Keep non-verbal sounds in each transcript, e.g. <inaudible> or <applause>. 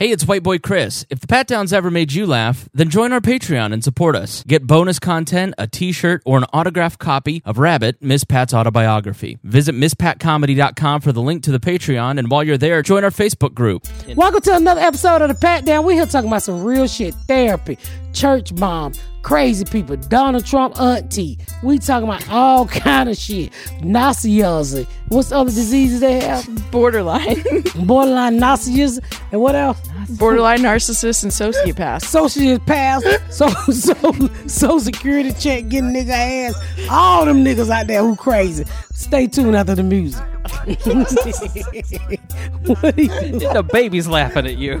Hey, it's White Boy Chris. If the Pat Downs ever made you laugh, then join our Patreon and support us. Get bonus content, a t shirt, or an autographed copy of Rabbit, Miss Pat's autobiography. Visit MissPatComedy.com for the link to the Patreon, and while you're there, join our Facebook group. Welcome to another episode of the Pat Down. We're here talking about some real shit, therapy, church mom, crazy people, Donald Trump auntie. We talking about all <laughs> kind of shit. Nauseous. What's the other diseases they have? borderline <laughs> Borderline nauseous and what else? borderline narcissist and sociopath Socialist pass, so so so security check, getting nigga ass. All them niggas out there who crazy. Stay tuned after the music. <laughs> what are you The baby's laughing at you.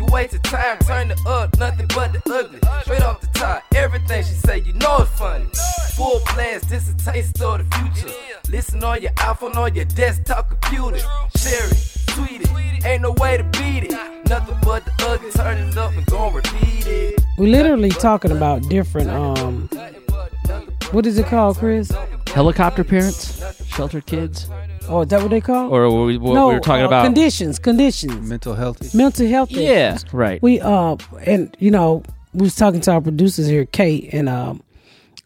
You wasted time, turn it up, nothing but the ugly. Straight off the top, everything she say, you know it's funny. Full blast, this a taste of the future. Listen on your iPhone, on your desktop computer. Share it, tweet it, ain't no way to beat it. Nothing but the ugly, turn it up and gon' repeat it. We literally talking about different um what is it called, Chris? Helicopter parents? Sheltered kids? Oh, is that what they call? Or were we, what no, we were talking uh, about? conditions, conditions, mental health. mental health. yeah, right. We uh and you know we was talking to our producers here, Kate, and um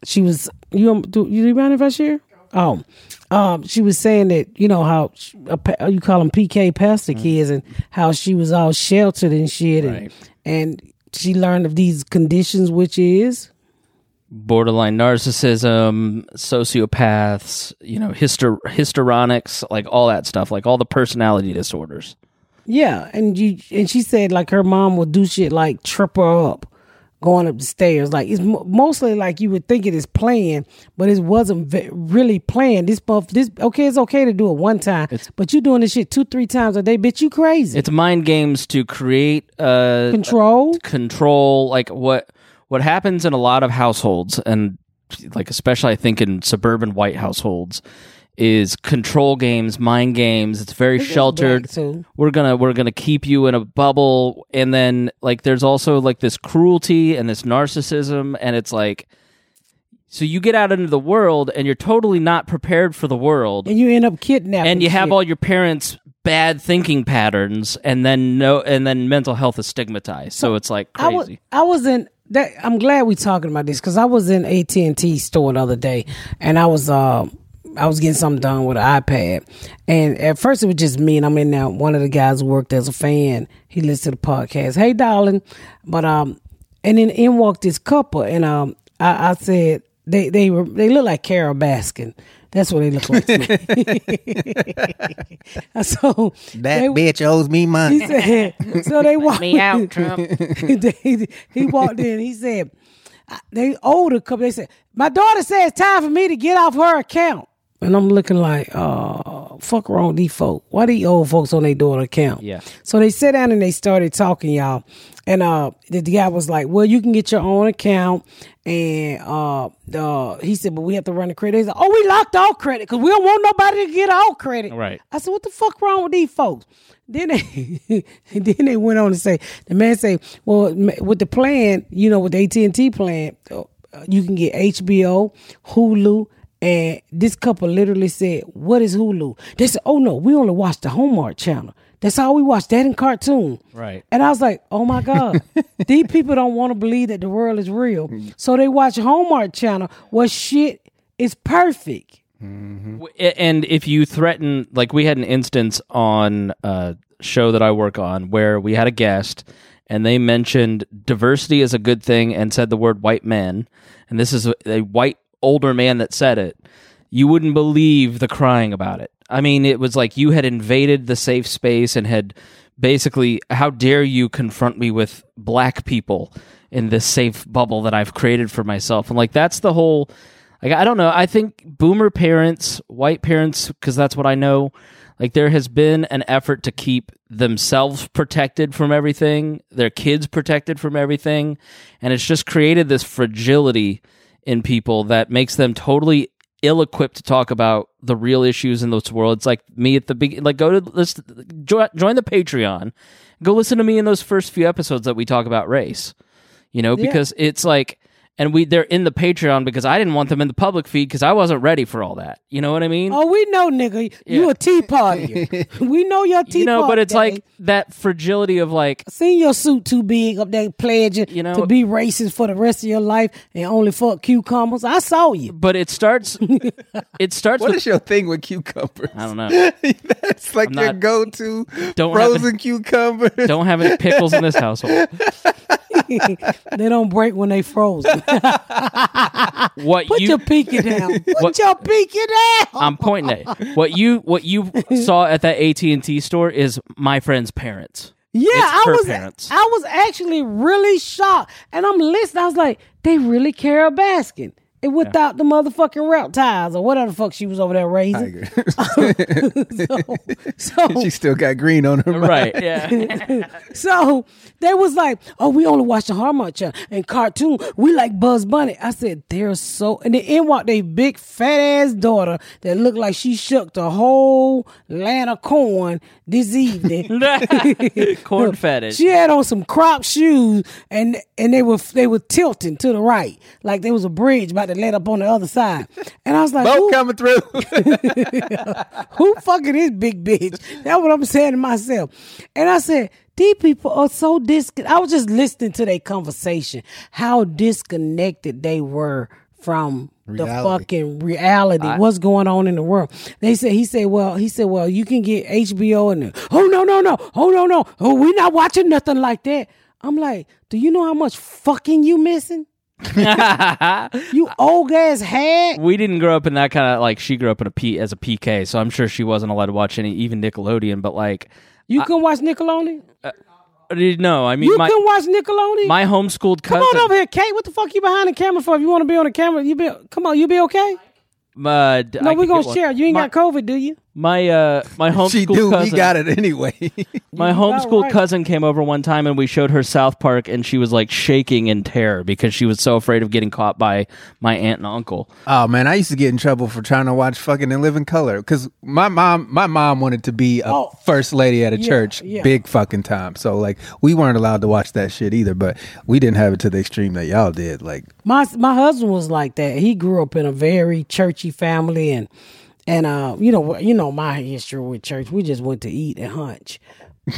she was you do you mind if I share? Oh, um she was saying that you know how sh- a you call them PK pastor kids and how she was all sheltered and shit and and she learned of these conditions, which is borderline narcissism, sociopaths, you know, histor- histrionics, like all that stuff, like all the personality disorders. Yeah, and you and she said like her mom would do shit like trip her up going up the stairs. Like it's mo- mostly like you would think it is planned, but it wasn't really planned. This buff, this okay, it's okay to do it one time, but you doing this shit two, three times a day, bitch. You crazy? It's mind games to create uh Control. control like what what happens in a lot of households and like especially I think in suburban white households is control games, mind games. It's very This sheltered. We're gonna we're gonna keep you in a bubble, and then like there's also like this cruelty and this narcissism, and it's like. So you get out into the world and you're totally not prepared for the world, and you end up kidnapping. and you have shit. all your parents' bad thinking patterns, and then no, and then mental health is stigmatized. So, it's like I was crazy. I was in that. I'm glad we're talking about this because I was in AT and T store the other day, and I was uh I was getting something done with an iPad, and at first it was just me, and I'm in there. One of the guys worked as a fan, he listened to the podcast. Hey, darling, but um, and then in walked this couple, and um, I, I said they they were they look like Carole Baskin. That's what they look like to me. <laughs> so That they- bitch owes me he money. said, so they walked Me out, Trump. <laughs> they, he walked in. He said, they owed older couple. They said, my daughter said it's time for me to get off her account. And I'm looking like, oh, fuck wrong with these folk. Why these old folks on their daughter account? Yeah. So they sat down and they started talking, y'all. And uh, the, the guy was like, well, you can get your own account. And uh, uh, he said, but we have to run the credit. He said, oh, we locked all credit because we don't want nobody to get all credit. Right. I said, what the fuck wrong with these folks? Then they, <laughs> then they went on to say, the man say, well, with the plan, you know, with the AT and T plan, uh, you can get HBO, Hulu, and this couple literally said, "What is Hulu?" They said, "Oh no, we only watch the Hallmark channel. That's all we watch. That and cartoon." Right. And I was like, "Oh my god, <laughs> these people don't want to believe that the world is real, so they watch Hallmark channel where shit is perfect." Mm-hmm. W- and if you threaten like we had an instance on a show that I work on where we had a guest and they mentioned diversity is a good thing and said the word white men and this is a white older man that said it you wouldn't believe the crying about it i mean it was like you had invaded the safe space and had basically how dare you confront me with black people in this safe bubble that i've created for myself and like that's the whole like I don't know. I think boomer parents, white parents, because that's what I know. Like there has been an effort to keep themselves protected from everything, their kids protected from everything, and it's just created this fragility in people that makes them totally ill-equipped to talk about the real issues in this world. It's like me at the beginning. Like go to let's join, join the Patreon, go listen to me in those first few episodes that we talk about race. You know, because it's like and we they're in the Patreon because I didn't want them in the public feed because I wasn't ready for all that. You know what I mean? Oh, we know, nigga. You Yeah. a tea party. <laughs> we know your tea you know, but it's day. like that fragility of like seeing your suit too big up there pledging You know- to be racist for the rest of your life and only fuck cucumbers. I saw you. but it starts <laughs> it starts What with is your thing with cucumbers? I don't know. <laughs> That's like I'm your not- go-to Don't have frozen cucumber. Don't have any pickles in this household. they don't break when they frozen. <laughs> What you. Put you your pinky down. <laughs> Put What- your pinky down. I'm pointing at what you what you <laughs> saw at that AT and T store is my friend's parents. Yeah, I her was parents. I was actually really shocked. And I'm listening. I was like, they really Carole Baskin. And without the motherfucking reptiles or whatever the fuck she was over there raising. <laughs> So, so <laughs> she still got green on her. mind. Right. Yeah. <laughs> So they was like, "Oh, we only watch the Hallmark Channel and cartoon. We like Buzz Bunny." I said, "They're so." And then in walked a big fat ass daughter that looked like she shook the whole land of corn this evening. Corn fetish. She had on some crop shoes and and they were they were tilting to the right, like there was a bridge about to let up on the other side. And I was like, Boat coming through. <laughs> who fucking is big bitch? That's what I'm saying to myself. And I said, these people are so disconnected. I was just listening to their conversation, how disconnected they were from the fucking reality. what's going on in the world? They said he said, well, he said, well, you can get HBO and the- oh no no no oh no no oh we're not watching nothing like that. I'm like, do you know how much fucking you missing? <laughs> You old ass hag. we didn't grow up in that kind of like she grew up in a P as a PK, so I'm sure she wasn't allowed to watch any even Nickelodeon. But like, You can watch Nickelodeon. no, I mean You my can watch Nickelodeon. my homeschooled Come cousin. on over here, Kate. What the fuck you behind the camera for? If you want to be on the camera, you be. Come on, you be okay? Uh, d- No, I we're gonna one. share. You ain't my, got COVID, do you? My uh my <laughs> homeschooled she do. cousin. We got it anyway. <laughs> My You about right. cousin came over one time and we showed her South Park and she was like shaking in terror because she was so afraid of getting caught by my aunt and uncle. oh man, I used to get in trouble for trying to watch fucking and live In Living Color because my mom, my mom wanted to be a Oh. first lady at a Yeah, church, yeah. big fucking time. So like, we weren't allowed to watch that shit either. But we didn't have it to the extreme that y'all did. Like, My my husband was like that. He grew up in a very churchy family, and and uh, you know, you know my history with church. We just went to eat and hunch. <laughs>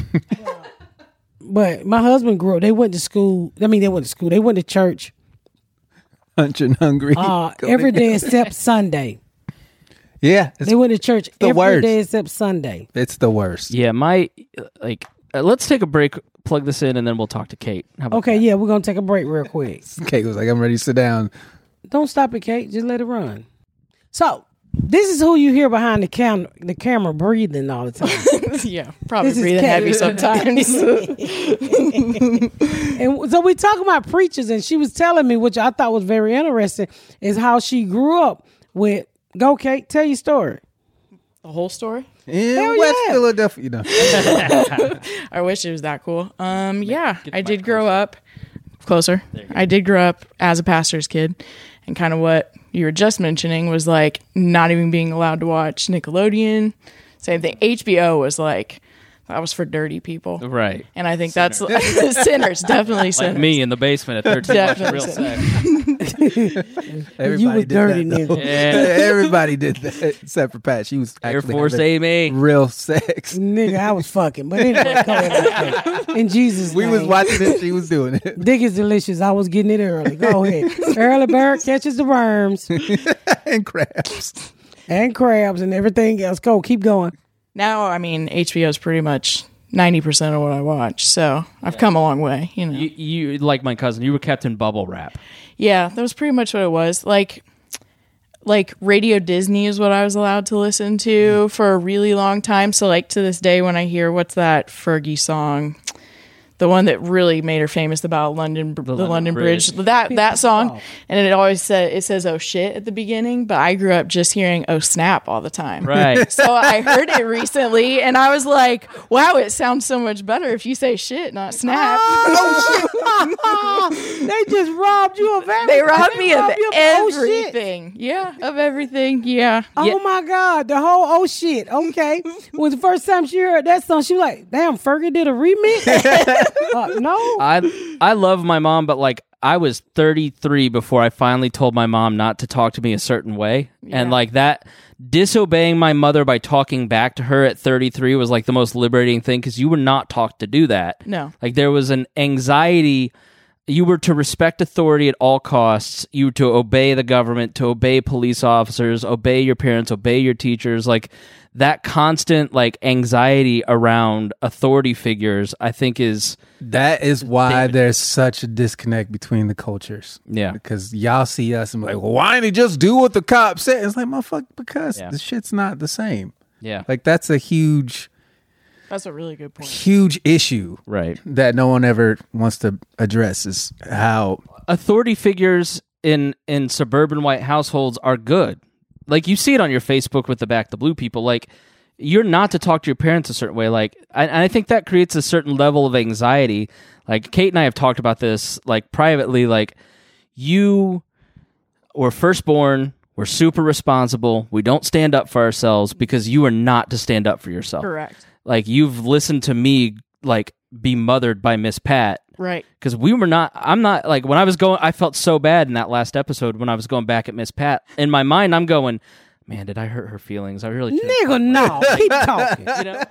but my husband grew up. They went to school. I mean, they went to school. They went to church hunch and hungry. uh, <laughs> Go every together. day except Sunday. Yeah, They went to church the every day worst. except Sunday. it's the worst. Yeah, my like uh, let's take a break, plug this in and then we'll talk to Kate. How about Okay, yeah, we're gonna take a break real quick. <laughs> Kate was like, I'm ready to sit down. Don't stop it, Kate. Just let it run. So this is who you hear behind the cam the camera breathing all the time. <laughs> yeah, probably This is breathing heavy sometimes. <laughs> and so we talk about preachers, and she was telling me, which I thought was very interesting, is how she grew up with. Go, Kate. Tell your story. the whole story. In Hell West yeah. Philadelphia, you know. <laughs> I wish it was that cool. Um, yeah, I did grow up closer. I did grow up as a pastor's kid, and kind of what you were just mentioning was like not even being allowed to watch Nickelodeon. Same thing. HBO was like that was for dirty people, Right. and I think that's sinners, <laughs> definitely Like sinners. me in the basement at 13 watching real sex. Everybody <laughs> you were dirty, that, nigga. Yeah. <laughs> Everybody did that except for Pat. She was Air actually Force having Amy. real sex. Nigga, I was fucking. But anyway, go. In Jesus' We name. was watching it. She was doing it. Dick is delicious. I was getting it early. Go ahead. early bird catches the worms and crabs. and crabs and everything else. Go, keep going. Now, I mean, HBO is pretty much ninety percent of what I watch, so I've come a long way. You know. You, you like my cousin. You were kept in bubble wrap. Yeah, that was pretty much what it was. Like like Radio Disney is what I was allowed to listen to mm. for a really long time. So like to this day when I hear what's that Fergie song? The one that really made her famous about London, the, London London Bridge. Bridge. That that <laughs> song, oh. and it always said it says "oh shit" at the beginning. But I grew up just hearing "oh snap" all the time. Right. <laughs> So I heard it recently, and I was like, "Wow, it sounds so much better if you say shit, not snap." Oh <laughs> shit. They just robbed you of everything. They robbed me of robbed you oh, shit. everything. Yeah, of everything. Yeah. Oh my god, the whole oh shit. Okay, when the first time she heard that song, she was like, "Damn, Fergie did a remix." Uh, no, I I love my mom, but like I was 33 before I finally told my mom not to talk to me a certain way, and like that disobeying my mother by talking back to her at 33 was like the most liberating thing because you were not taught to do that. No. like there was an anxiety. You were to respect authority at all costs. You were to obey the government, to obey police officers, obey your parents, obey your teachers. Like that constant like anxiety around authority figures, I think is That is why there's such a disconnect between the cultures. Yeah. Because y'all see us and be like, well, why didn't he just do what the cop said? It's like, motherfucker, because Yeah. the shit's not the same. yeah, Like that's a huge, That's a really good point. huge issue right. that no one ever wants to address is how authority figures in in suburban white households are good. Like you see it on your Facebook with the back the blue people. Like you're not to talk to your parents a certain way. Like and I think that creates a certain level of anxiety. Like Kate and I have talked about this like privately. Like you were firstborn. We're super responsible. We don't stand up for ourselves because you are not to stand up for yourself. Correct. Like you've listened to me like be mothered by Miss Pat Right. because we were not i'm not like when i was going i felt so bad in that last episode when i was going back at miss pat in my mind i'm going man did i hurt her feelings i really should've." nigga, no, <laughs> keep talking.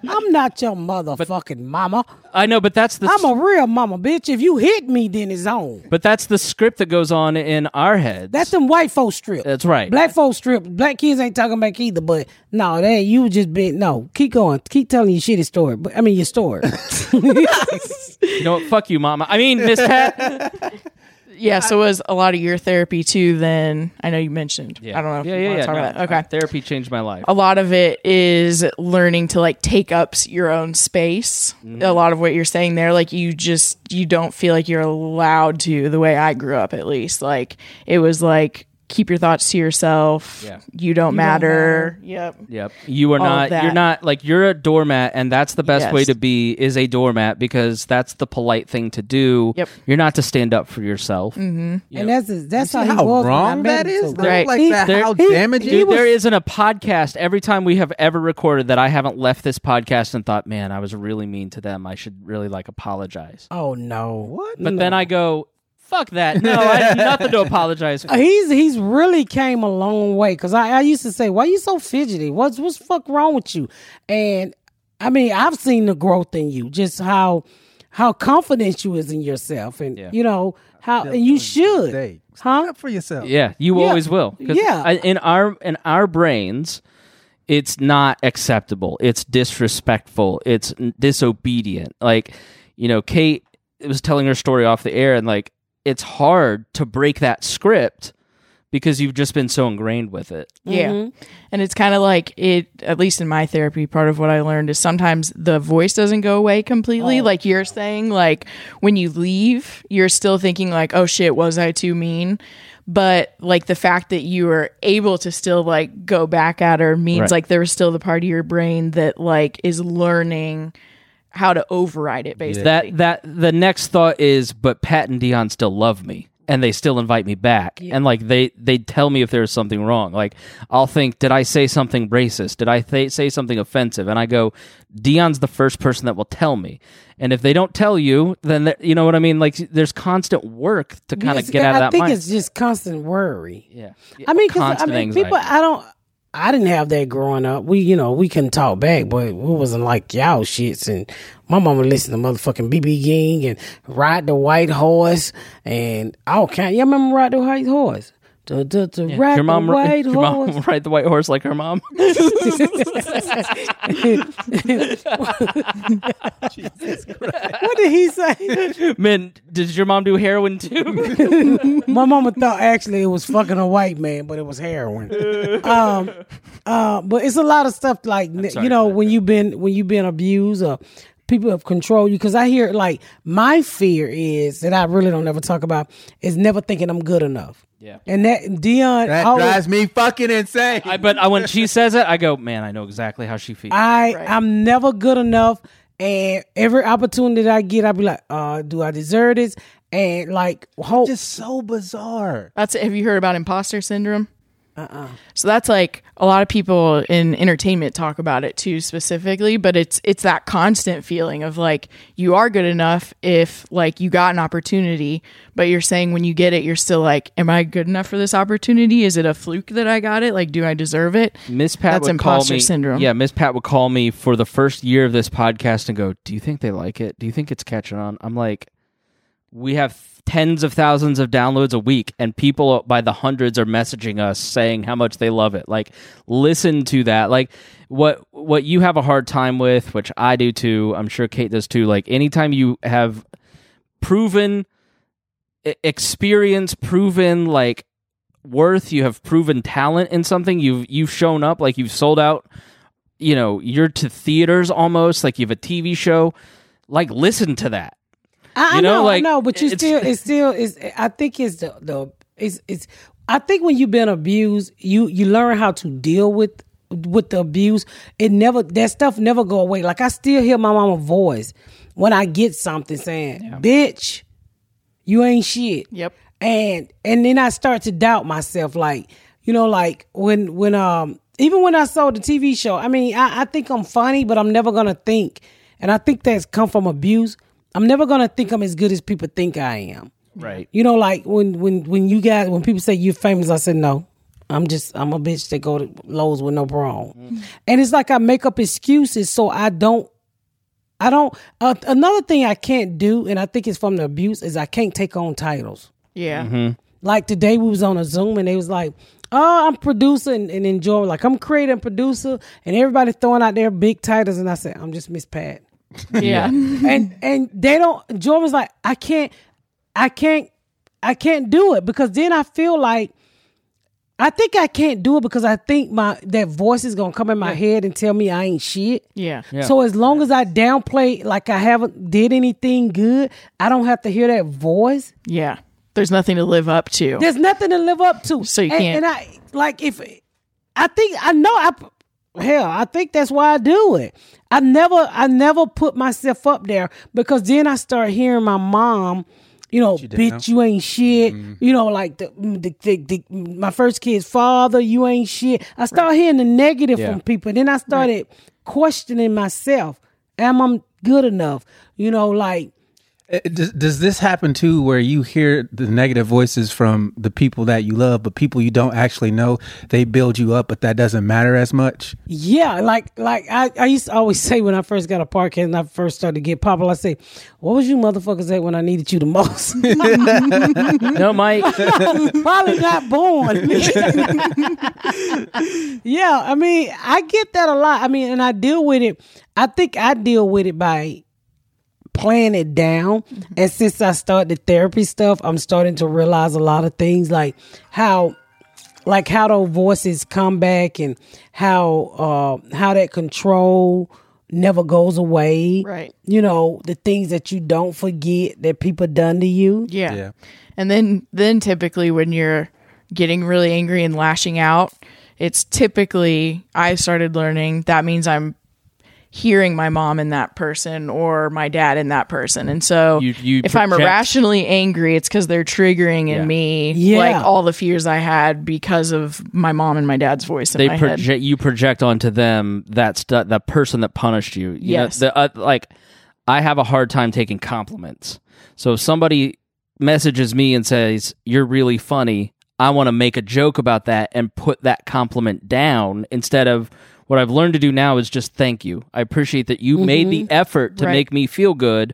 I'm not your motherfucking mama. i know but that's the I'm a real mama, bitch. If you hit me, then it's on. but that's the script that goes on in our heads That's them white folks strip. that's right Black folks strip. Black kids ain't talking back either. But no, they you just been no. Keep going. Keep telling your shitty story. But I mean your story. <laughs> you know what fuck you mama i mean miss pat <laughs> Yeah. So it was a lot of your therapy too? Then I know you mentioned. Yeah. I don't know if yeah you yeah want yeah to talk no, about that. Okay. therapy changed my life a lot of it is learning to like take up your own space. Mm-hmm. A lot of what you're saying there, like you just you don't feel like you're allowed to. The way I grew up, at least, like it was like keep your thoughts to yourself. Yeah. You don't matter. Yep. Yep. You are All not you're not like you're a doormat and that's the best way to be is a doormat because that's the polite thing to do. Yep. You're not to stand up for yourself. Mm-hmm. and that's that's how, he how was wrong met that him, is. so- Right. Like He- that, there- how he- damaging. Dude, was- there isn't a podcast every time we have ever recorded that I haven't left this podcast and thought, man, I was really mean to them. I should really like apologize. Oh no. What? But then I go, fuck that. No, I have <laughs> nothing to apologize for. He's he's really came a long way because I, I used to say, "Why you so fidgety? What's what's fuck wrong with you?" And I mean, I've seen the growth in you, just how how confident you is in yourself, and Yeah. you know how and you should, Day. huh? Up for yourself. Yeah, you Yeah. always will. 'Cause Yeah. I, in our in our brains, it's not acceptable. It's disrespectful. It's n- disobedient. Like, you know, Kate was telling her story off the air, and like, it's hard to break that script because you've just been so ingrained with it. Yeah. Mm-hmm. And it's kind of like it, at least in my therapy, part of what I learned is sometimes the voice doesn't go away completely. Oh. Like you're saying, like when you leave, you're still thinking, like, oh shit, was I too mean? But like the fact that you were able to still like go back at her means Right. like there was still the part of your brain that like is learning how to override it basically. That that the next thought is, but Pat and Deon still love me. And they still invite me back, and like they they tell me if there's something wrong. Like I'll think, did I say something racist? Did I th- say something offensive? And I go, Deon's the first person that will tell me. And if they don't tell you, then you know what I mean. Like there's constant work to kind of Yes, get out of that I think mind. it's just constant worry. yeah, I mean because I mean, anxiety. people. I don't. I didn't have that growing up. We, you know, we couldn't talk back, but we wasn't like y'all shits. And my mama listened to motherfucking BB King and Ride the White Horse and I all kind. Y'all remember Ride the White Horse? To, to, to ride your mom, the white <laughs> your mom horse. ride the white horse like her mom. <laughs> what did he say? Man, did your mom do heroin too? <laughs> My mama thought actually it was fucking a white man, but it was heroin. um, uh, but it's a lot of stuff like you know when you've been when you've been abused or people have controlled you because I hear like my fear is that I really don't ever talk about is never thinking I'm good enough. Yeah. And that Deon That always, drives me fucking insane. I, but I, when she says it, I go, man, I know exactly how she feels. I Right. I'm never good enough, and every opportunity that I get, I be like, uh, do I deserve this? And like, hope. just so bizarre. That's it. have you heard about imposter syndrome? Uh-uh. So that's like a lot of people in entertainment talk about it too specifically, but it's it's that constant feeling of like you are good enough if like you got an opportunity, but you're saying when you get it you're still like am I good enough for this opportunity? Is it a fluke that I got it? Like do I deserve it? Miss Pat That's would call imposter me. syndrome. Yeah, Miss Pat would call me for the first year of this podcast and go, "Do you think they like it? Do you think it's catching on?" I'm like, "We have tens of thousands of downloads a week, and people by the hundreds are messaging us saying how much they love it. Like, listen to that. Like, what what you have a hard time with, which I do too. I'm sure Kate does too. Like, anytime you have proven experience, proven like worth, you have proven talent in something. You've you've shown up like you've sold out. You know, you're to theaters almost like you have a TV show. Like, listen to that. I, You know, know, like, I know, but you it's- still, it's still, it's. I think it's the the it's it's. I think when you've been abused, you you learn how to deal with with the abuse. It never that stuff never go away. Like I still hear my mama voice when I get something saying, "Bitch, you ain't shit." Yep. and and then I start to doubt myself. Like you know, like when when um even when I saw the TV show, I mean, I, I think I'm funny, but I'm never gonna think, and I think that's come from abuse. I'm never gonna think I'm as good as people think I am. Right. You know, like when when when you guys when people say you're famous, I said no. I'm just I'm a bitch that go to Lowe's with no bra. And it's like I make up excuses so I don't I don't uh, another thing I can't do and I think it's from the abuse is I can't take on titles. Yeah. Like today we was on a Zoom and they was like, "Oh, I'm producer and, and enjoying like I'm creator and producer and everybody throwing out their big titles." And I said, "I'm just Miss Pat." Yeah. and and they don't. Jordan was like, "I can't, I can't, I can't do it because then I feel like." I think I can't do it because I think my that voice is gonna come in my head and tell me I ain't shit. yeah. So as long as I downplay like I haven't did anything good, I don't have to hear that voice. Yeah. There's nothing to live up to. There's nothing to live up to. So you and, can't- And I like if I think I know I hell I think that's why I do it. I never I never put myself up there because then I start hearing my mom. You know, bitch, you ain't shit. You know, like the, the, the, the my first kid's father, you ain't shit. I start hearing the negative Yeah. from people. Then I started questioning myself. Am I good enough? You know, like Eh, eh, does, does this happen too, where you hear the negative voices from the people that you love, but people you don't actually know, they build you up, but that doesn't matter as much? Yeah, like like I, I used to always say when I first got a podcast and I first started to get popular, I say, "What was you motherfuckers at when I needed you the most?" <laughs> No, Mike, <laughs> Probably not born. <laughs> yeah, I mean, I get that a lot. I mean, and I deal with it. I think I deal with it by playing it down. And since I started the therapy stuff, I'm starting to realize a lot of things like how like how those voices come back and how uh how that control never goes away. Right. You know, the things that you don't forget that people done to you. Yeah. Yeah. And then then typically when you're getting really angry and lashing out, it's typically I started learning that means I'm hearing my mom in that person or my dad in that person. And so You- you if I'm project- irrationally angry, it's because they're triggering in Yeah. me Yeah. like all the fears I had because of my mom and my dad's voice in they my head. project you project onto them that stu- that person that punished you. you know, Yes. the, uh, like I have a hard time taking compliments. So if somebody messages me and says you're really funny, I want to make a joke about that and put that compliment down instead of what I've learned to do now is just thank you. I appreciate that you made the mm-hmm. effort to Right. make me feel good.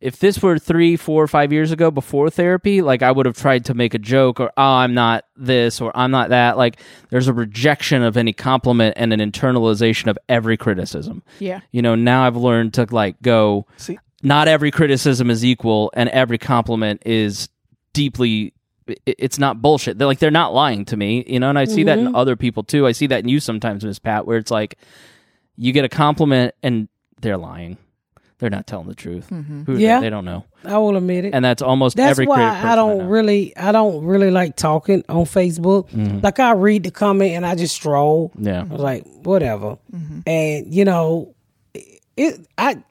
If this were three, four, five years ago before therapy, like I would have tried to make a joke or, oh, I'm not this or I'm not that. Like there's a rejection of any compliment and an internalization of every criticism. Yeah. You know, now I've learned to like go, See- not every criticism is equal and every compliment is deeply i- it's not bullshit. They're like they're not lying to me, you know, and I see that in mm-hmm. other people too. I see that in you sometimes, Miss Pat, where it's like you get a compliment and they're lying. they're not telling the truth. Mm-hmm. Who, Yeah. they don't know, I will admit it. and that's almost That's every why I don't know. really, I don't really like talking on Facebook. Mm-hmm. Like I read the comment and I just stroll. Yeah. I was like, whatever. And you know, it, I,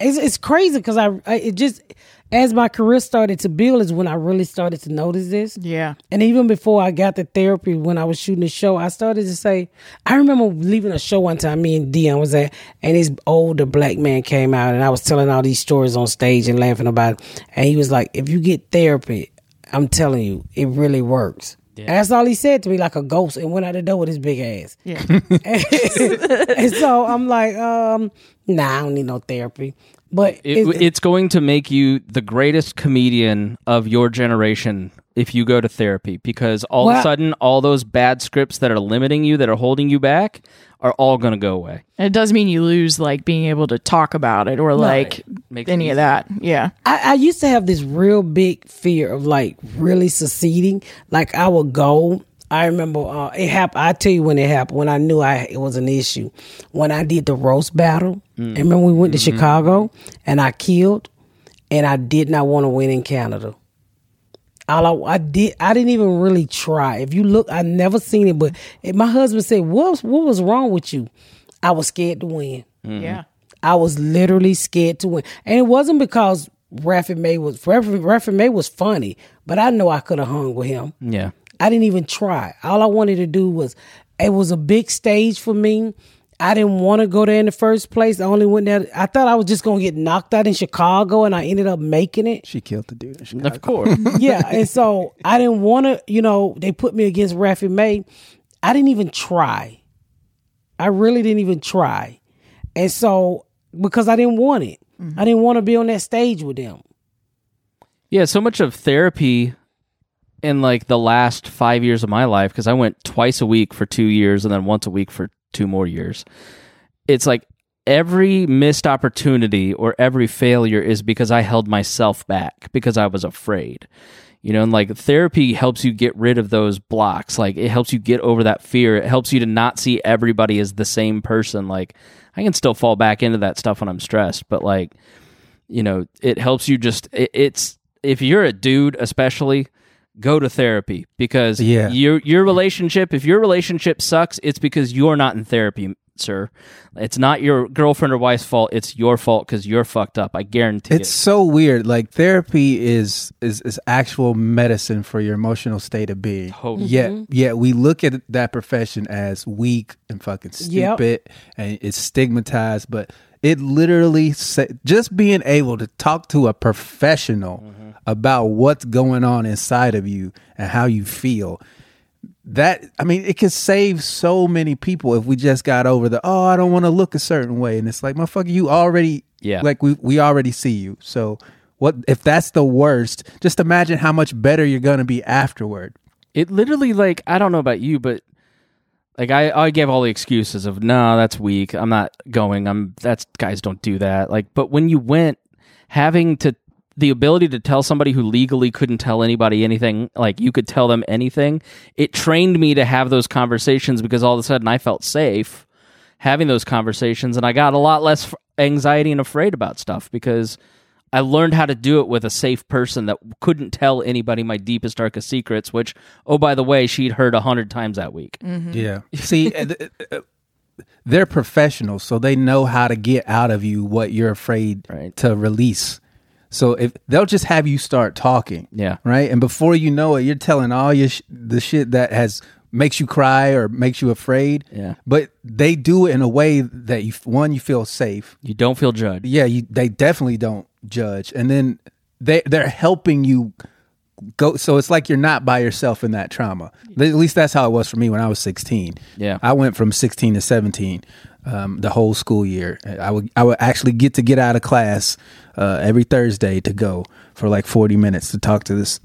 it's, it's crazy because I, I, it just as my career started to build is when I really started to notice this. Yeah. And even before I got the therapy, when I was shooting the show, I started to say, I remember leaving a show one time, me and Deon was at, and this older black man came out, and I was telling all these stories on stage and laughing about it. And he was like, If you get therapy, I'm telling you, it really works. And that's all he said to me, like a ghost, and went out the door with his big ass. Yeah. <laughs> and so I'm like, um, nah, I don't need no therapy. But It, it's- it's going to make you the greatest comedian of your generation if you go to therapy because all of a sudden all those bad scripts that are limiting you that are holding you back are all going to go away And it does mean you lose like being able to talk about it or like Makes it any of that. Yeah. I, I used to have this real big fear of like really succeeding. Like I would go. I remember uh, it happened. I tell you when it happened. When I knew I it was an issue. When I did the roast battle, mm. and remember we went to mm-hmm. Chicago and I killed, and I did not want to win in Canada. All I, I did, I didn't even really try. If you look, I never seen it, but if my husband said, "What what was wrong with you?" I was scared to win. Mm-hmm. Yeah. I was literally scared to win. And it wasn't because Rafi May was Rafi, Rafi May was funny, but I know I could have hung with him. yeah I didn't even try. All I wanted to do was it was a big stage for me. I didn't want to go there in the first place. I only went there. I thought I was just gonna get knocked out in Chicago, and I ended up making it. She killed the dude. in Chicago. of course <laughs> yeah, and so I didn't want to. You know, they put me against Rafi May. I didn't even try. I really didn't even try, and so because I didn't want it, mm-hmm. I didn't want to be on that stage with them. Yeah, so much of therapy in like the last five years of my life, because I went twice a week for two years and then once a week for two more years. It's like every missed opportunity or every failure is because I held myself back because I was afraid. You know, and like therapy helps you get rid of those blocks. Like it helps you get over that fear. It helps you to not see everybody as the same person. Like I can still fall back into that stuff when I'm stressed, but like you know it helps you just it, it's if you're a dude especially go to therapy because Yeah. your your relationship if your relationship sucks it's because you're not in therapy sir it's not your girlfriend or wife's fault it's your fault because you're fucked up i guarantee It's it so weird. Like therapy is is is actual medicine for your emotional state of being. Totally. Yet, mm-hmm. yet we look at that profession as weak and fucking Yep. stupid, and it's stigmatized. But it literally sa- just being able to talk to a professional mm-hmm. about what's going on inside of you and how you feel that I mean, it could save so many people if we just got over the oh, I don't want to look a certain way, and it's like, motherfucker, you already Yeah. like we we already see you. So what if that's the worst? Just imagine how much better you're gonna be afterward. it literally like i don't know about you but like i i gave all the excuses of no that's weak. I'm not going. I'm that's guys don't do that. Like but when you went having to the ability to tell somebody who legally couldn't tell anybody anything like you could tell them anything it trained me to have those conversations because all of a sudden i felt safe having those conversations and i got a lot less anxiety and afraid about stuff because I learned how to do it with a safe person that couldn't tell anybody my deepest, darkest secrets, which, oh, by the way, she'd heard a hundred times that week. Yeah. See, uh, th- uh, they're professionals, so they know how to get out of you what you're afraid Right. to release. So if they'll just have you start talking, Yeah. right, and before you know it, you're telling all your sh- the shit that has makes you cry or makes you afraid. Yeah. But they do it in a way that you one you feel safe. You don't feel judged. Yeah, you they definitely don't judge, and then they they're helping you go. So it's like you're not by yourself in that trauma. At least that's how it was for me when I was 16. Yeah. I went from 16 to 17 um, the whole school year. I would I would actually get to get out of class uh, every Thursday to go for like 40 minutes to talk to this.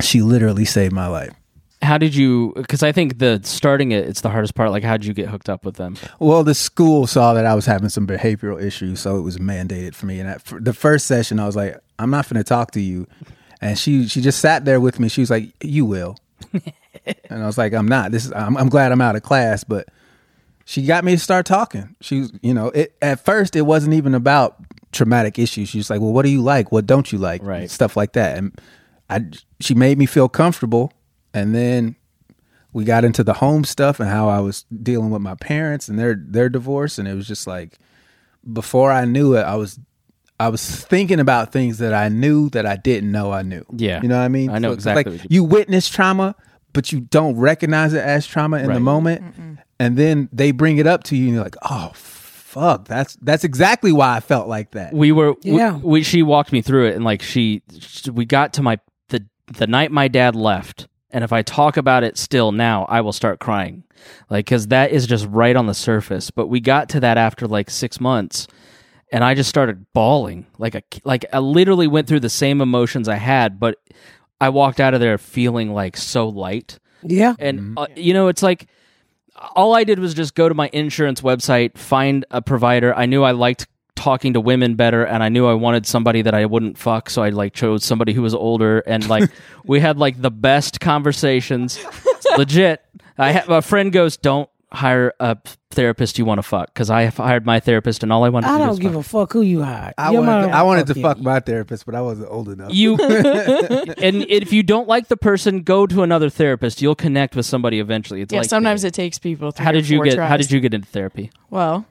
She literally saved my life. How did you? Because I think the starting it, it's the hardest part. Like, how did you get hooked up with them? Well, the school saw that I was having some behavioral issues, so it was mandated for me. And at f- the first session, I was like, "I'm not going to talk to you," and she she just sat there with me. She was like, "You will," <laughs> and I was like, "I'm not. This is. I'm, I'm glad I'm out of class." But she got me to start talking. She was, you know, it at first it wasn't even about traumatic issues. She's like, well, what do you like? What don't you like? Right. Stuff like that. And I, she made me feel comfortable. And then we got into the home stuff and how I was dealing with my parents and their their divorce. And it was just like, before I knew it, I was I was thinking about things that I knew that I didn't know I knew. Yeah. You know what I mean? I know it's exactly Like what you- you witness trauma, but you don't recognize it as trauma in the Right. moment. And then they bring it up to you and you're like, oh fuck, that's that's exactly why I felt like that. we were Yeah. we, she walked me through it and like she we got to my the the night my dad left and if i talk about it still now i will start crying. Like cuz that is just right on the surface. But we got to that after like 6 months and i just started bawling. Like a like i literally went through the same emotions i had but i walked out of there feeling like so light. Yeah. and uh, you know it's like all i did was just go to my insurance website find a provider. I knew i liked talking to women better and i knew i wanted somebody that i wouldn't fuck so i like chose somebody who was older and like <laughs> we had like the best conversations legit i have a friend goes don't hire a therapist you want to fuck because i have hired my therapist and all i wanted to I do don't was give fuck. a fuck who you hired. I Your wanted, mama to, I wanted to you. fuck my therapist, but I wasn't old enough. you <laughs> and if you don't like the person go to another therapist you'll connect with somebody eventually it's Yeah, like sometimes it takes people. Three how or did you four get how tries. did you get into therapy Well,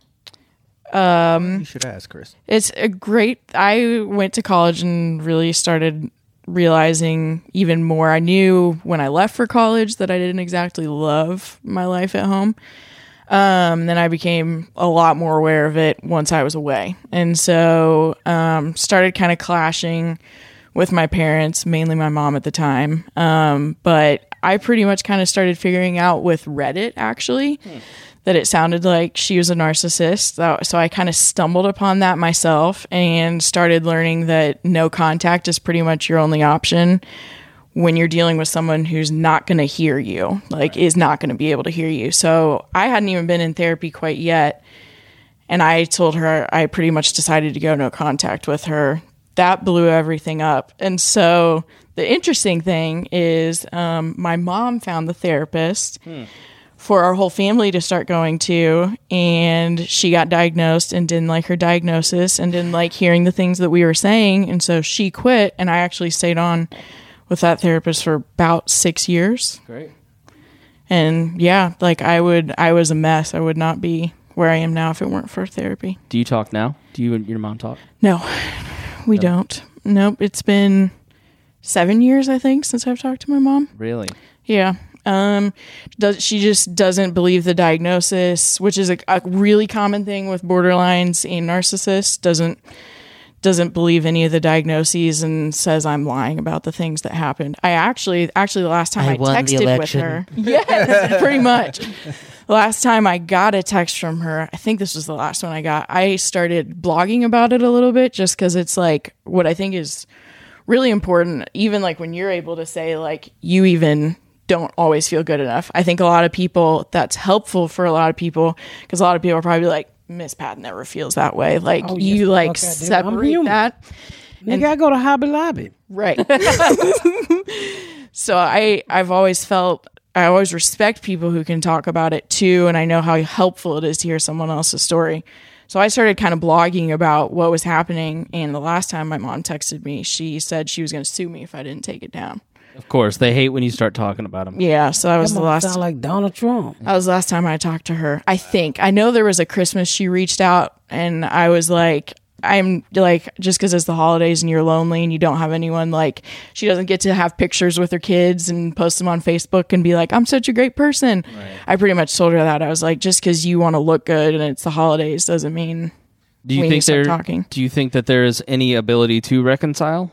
um, you should ask Chris. it's a great. I went to college and really started realizing even more. I knew when I left for college that I didn't exactly love my life at home. Um, then I became a lot more aware of it once I was away, and so um, started kind of clashing with my parents, mainly my mom at the time. Um, but I pretty much kind of started figuring out with Reddit actually that it sounded like she was a narcissist. So- I kind of stumbled upon that myself and started learning that no contact is pretty much your only option when you're dealing with someone who's not going to hear you, like is not going to be able to hear you. So I hadn't even been in therapy quite yet. And I told her I pretty much decided to go no contact with her. That blew everything up. And so the interesting thing is, um, my mom found the therapist for our whole family to start going to and she got diagnosed and didn't like her diagnosis and didn't like hearing the things that we were saying and so she quit and i actually stayed on with that therapist for about six years. Great. And yeah like i would i was a mess. I would not be where i am now if it weren't for therapy. Do you talk now? Do you and your mom talk? no. We don't. Nope. It's been seven years i think since i've talked to my mom. Really? Yeah. Um, does she just doesn't believe the diagnosis, which is a, a really common thing with borderlines and narcissists. Doesn't doesn't believe any of the diagnoses and says I'm lying about the things that happened. I actually actually the last time I, texted with her, <laughs> yes, pretty much. The last time I got a text from her, I think this was the last one I got. I started blogging about it a little bit just because it's like what I think is really important even like when you're able to say like you even don't always feel good enough. I think a lot of people that's helpful for a lot of people because a lot of people are probably like miss pat never feels that way. Like Oh, you the like fuck I do. I'm separate that. Nigga, I go to Hobby Lobby. right. <laughs> So i i've always felt i always respect people who can talk about it too and i know how helpful it is to hear someone else's story. So i started kind of blogging about what was happening and the last time my mom texted me she said she was going to sue me if i didn't take it down Of course, they hate when you start talking about them. yeah so that was That the last sound like Donald Trump. That was the last time I talked to her. I think. I know there was a Christmas she reached out and I was like, I'm like, just because it's the holidays and you're lonely and you don't have anyone, like, she doesn't get to have pictures with her kids and post them on Facebook and be like, I'm such a great person. I pretty much told her that. I was like, just because you want to look good and it's the holidays doesn't mean Do you We need think to start there? talking. Do you think that there is any ability to reconcile?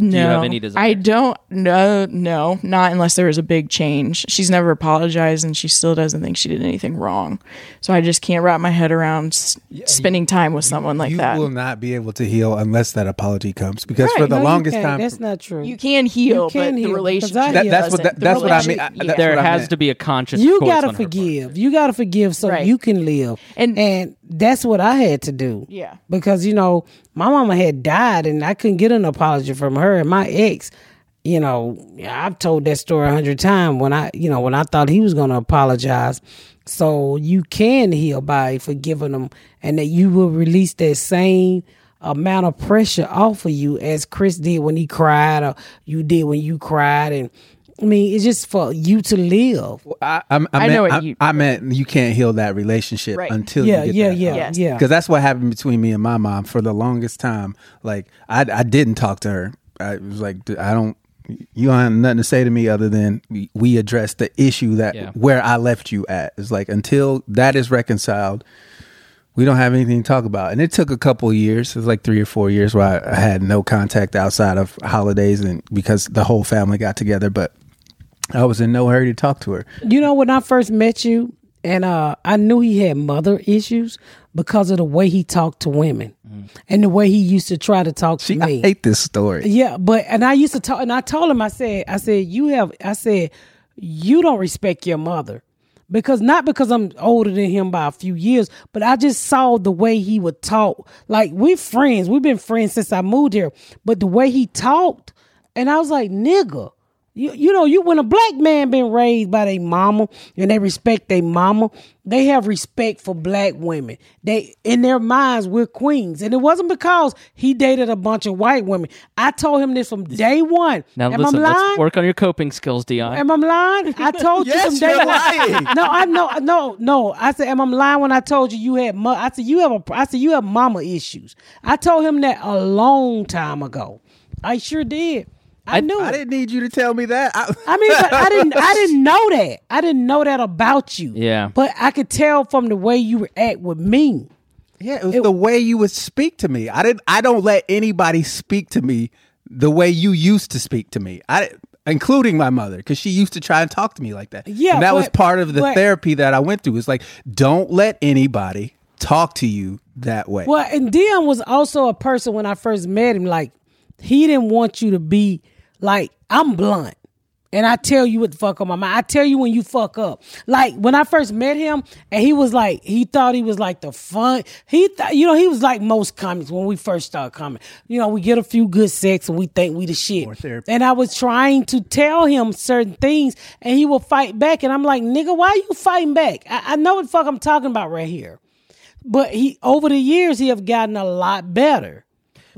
No. you have any desire? I don't know. No, not unless there was a big change. She's never apologized and she still doesn't think she did anything wrong. So I just can't wrap my head around s- spending time with someone like that. you that. will not be able to heal unless that apology comes because for Right. the No, you longest can't. time That's not true. You can heal, You can but heal, the 'cause relationship. I That- that's what doesn't. that- The that's what I mean. relationship- I- yeah. that's there what I has meant. to be a conscious. you choice gotta her part. forgive. You gotta forgive so Right. you can live. And- and that's what I had to do. Yeah. Because you know my mama had died and I couldn't get an apology from her and my ex. You know, I've told that story a hundred times when I, you know, when I thought he was going to apologize. So you can heal by forgiving them, and that you will release that same amount of pressure off of you as Chris did when he cried or you did when you cried and I mean, it's just for you to live. I, I, I, I meant, know what I, you- I meant you can't heal that relationship Right. until Yeah, you get yeah, that yeah, help. Yes. yeah. because that's what happened between me and my mom for the longest time. Like I, I didn't talk to her. I was like, I don't. You don't have nothing to say to me other than we, we addressed the issue that Yeah. where I left you at. It's like until that is reconciled, we don't have anything to talk about. And it took a couple of years. It was like three or four years where I, I had no contact outside of holidays and because the whole family got together. But I was in no hurry to talk to her. You know, when I first met you, and uh, I knew he had mother issues because of the way he talked to women and the way he used to try to talk See, to me. I hate this story. Yeah, but and I used to talk, and I told him, I said, I said, you have, I said, you don't respect your mother because not because I'm older than him by a few years, but I just saw the way he would talk. Like we're friends, we've been friends since I moved here, but the way he talked, and I was like, nigga. You, you know you when a black man been raised by their mama and they respect their mama they have respect for black women. They in their minds we're queens. And it wasn't because he dated a bunch of white women. I told him this from day one. Now am listen, i let's work on your coping skills, Deon. am i lying? I <laughs> told you Yes, from day you're one. no i know no no. I said am i lying when i told you you had mo- i said you have a i said you have mama issues. I told him that a long time ago. I sure did i, knew I it. didn't need you to tell me that. I, I mean, but I didn't. I didn't <laughs> know that. I didn't know that about you. Yeah. But I could tell from the way you react with me. Yeah, it was the way you would speak to me. I didn't. I don't let anybody speak to me the way you used to speak to me. I, including my mother, because she used to try and talk to me like that. Yeah, and that was part of the but- therapy that I went through. It's like, don't let anybody talk to you that way. Well, and Deon was also a person when I first met him. Like he didn't want you to be like I'm blunt. And I tell you what the fuck on my mind. I tell you when you fuck up. Like when I first met him, and he was like, he thought he was like the fun. He thought, you know, he was like most comics when we first started coming. You know, we get a few good sex and we think we the shit. And I was trying to tell him certain things, and he will fight back. And I'm like, nigga, why you fighting back? I, I know what the fuck I'm talking about right here. But he over the years he have gotten a lot better.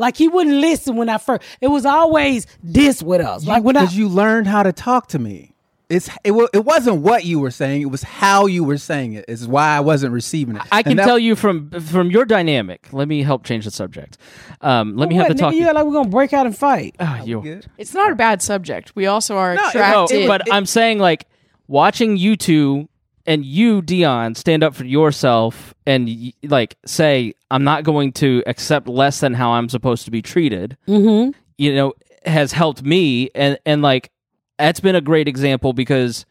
Like he wouldn't listen when I first. It was always this with us. Like when I because you learned how to talk to me. It's it, it wasn't what you were saying; it was how you were saying it. Is why I wasn't receiving it. I can that- tell you from from your dynamic. Let me help change the subject. Um, let me what, have the talk. Yeah, like we're gonna break out and fight. Ah, you- It's not a bad subject. We also are No, it- attracted. No, but I'm saying like watching you two and you, Deon, stand up for yourself and y- like say, "I'm not going to accept less than how I'm supposed to be treated." Mm-hmm. You know, has helped me, and and like that's been a great example because,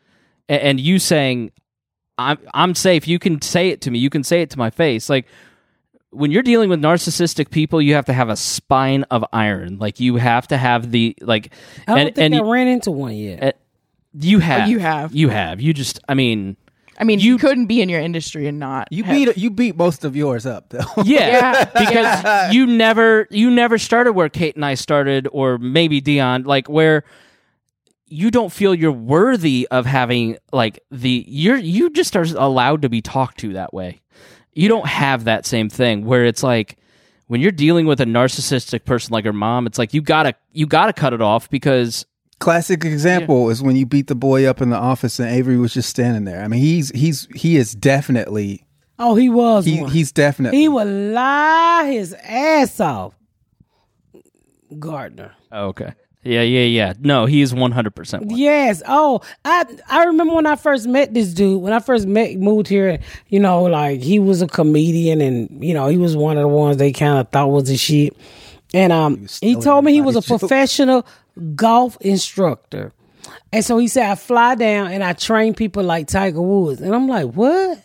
and you saying, "I'm I'm safe." You can say it to me. You can say it to my face, like. When you're dealing with narcissistic people, you have to have a spine of iron. Like you have to have the like, I don't and, think and I you- ran into one yet. uh, you have. you have. You have. You just. I mean. I mean, you couldn't be in your industry and not. you have- beat you beat most of yours up though. <laughs> Yeah. Yeah. because <laughs> you never. You never started where Kate and I started, or maybe Deon, like where you don't feel you're worthy of having like the you're you just are allowed to be talked to that way. You don't have that same thing where it's like when you're dealing with a narcissistic person like your mom, it's like you gotta you gotta cut it off because Classic example is when you beat the boy up in the office and Avery was just standing there. I mean, he's he's he is definitely oh, he was he, one. he's definitely he would lie his ass off. Gardner. oh, okay, yeah, yeah, yeah. No, he is one hundred percent. Yes. Oh, I I remember when I first met this dude. When I first met moved here, you know, like he was a comedian, and you know he was one of the ones they kind of thought was a shit. And um, he, stealing told me he was a everybody's <laughs> jokes. Golf instructor, and so he said I fly down and I train people like Tiger Woods, and I'm like, what?